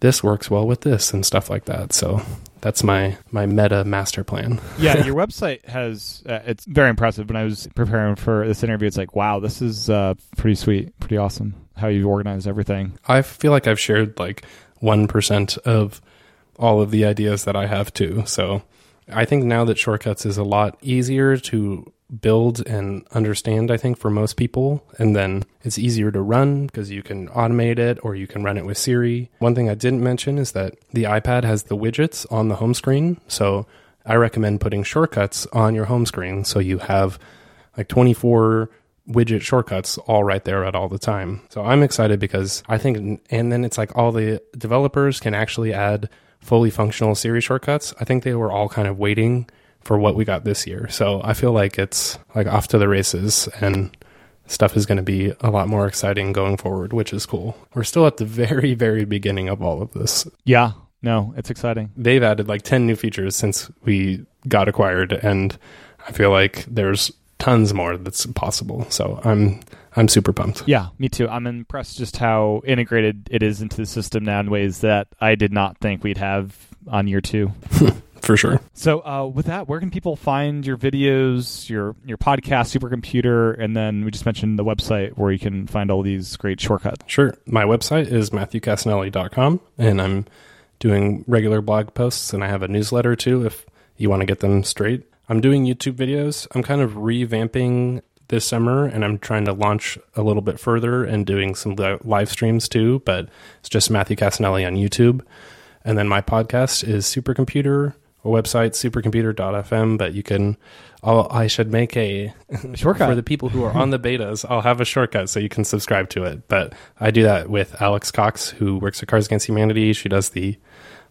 this works well with this and stuff like that. So that's my my meta master plan. yeah, your website has uh, it's very impressive. When I was preparing for this interview, it's like, wow, this is uh, pretty sweet, pretty awesome. How you organize everything. I feel like I've shared like one percent of all of the ideas that I have too. So I think now that shortcuts is a lot easier to build and understand, I think, for most people. And then it's easier to run because you can automate it or you can run it with Siri. One thing I didn't mention is that the iPad has the widgets on the home screen. So I recommend putting shortcuts on your home screen so you have like 24 widget shortcuts all right there at all the time. So I'm excited because I think, and then it's like all the developers can actually add fully functional Siri shortcuts. I think they were all kind of waiting for what we got this year. So I feel like it's like off to the races and stuff is going to be a lot more exciting going forward, which is cool. We're still at the very, very beginning of all of this. Yeah. No, it's exciting. They've added like 10 new features since we got acquired and I feel like there's tons more that's possible. So I'm I'm super pumped. Yeah, me too. I'm impressed just how integrated it is into the system now in ways that I did not think we'd have on year 2. for sure. So, uh, with that, where can people find your videos, your your podcast, Supercomputer, and then we just mentioned the website where you can find all these great shortcuts? Sure. My website is matthewcassinelli.com, and I'm doing regular blog posts, and I have a newsletter too if you want to get them straight. I'm doing YouTube videos. I'm kind of revamping this summer, and I'm trying to launch a little bit further and doing some live streams too, but it's just Matthew Cassinelli on YouTube. And then my podcast is Supercomputer website supercomputer.fm but you can I'll, i should make a shortcut for the people who are on the betas i'll have a shortcut so you can subscribe to it but i do that with alex cox who works at Cards Against Humanity she does the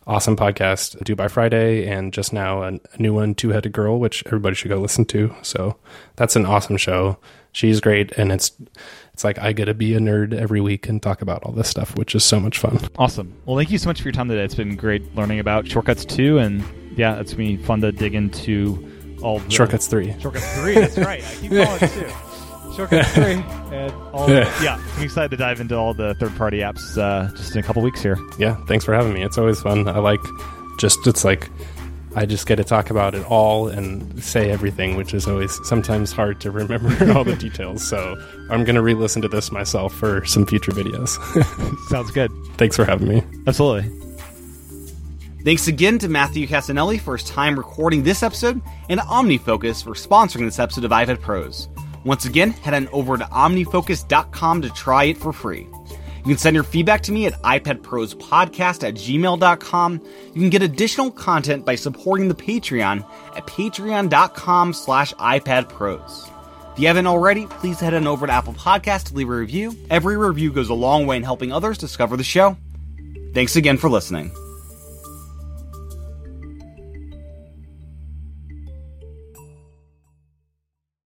awesome podcast Do By Friday and just now a, a new one two-headed girl which everybody should go listen to so that's an awesome show she's great and it's it's like I get to be a nerd every week and talk about all this stuff, which is so much fun. Awesome. Well, thank you so much for your time today. It's been great learning about shortcuts too, and yeah, it's been fun to dig into all the shortcuts three. Shortcuts three. That's right. I keep calling it two. Shortcuts three, and all the, yeah, I'm excited to dive into all the third-party apps uh, just in a couple weeks here. Yeah, thanks for having me. It's always fun. I like just it's like I just get to talk about it all and say everything, which is always sometimes hard to remember all the details. So I'm going to re listen to this myself for some future videos. Sounds good. Thanks for having me. Absolutely. Thanks again to Matthew Cassinelli for his time recording this episode and OmniFocus for sponsoring this episode of iPad Pros. Once again, head on over to omnifocus.com to try it for free. You can send your feedback to me at iPadProsPodcast at gmail.com. You can get additional content by supporting the Patreon at patreon.com slash iPadPros. If you haven't already, please head on over to Apple Podcast to leave a review. Every review goes a long way in helping others discover the show. Thanks again for listening.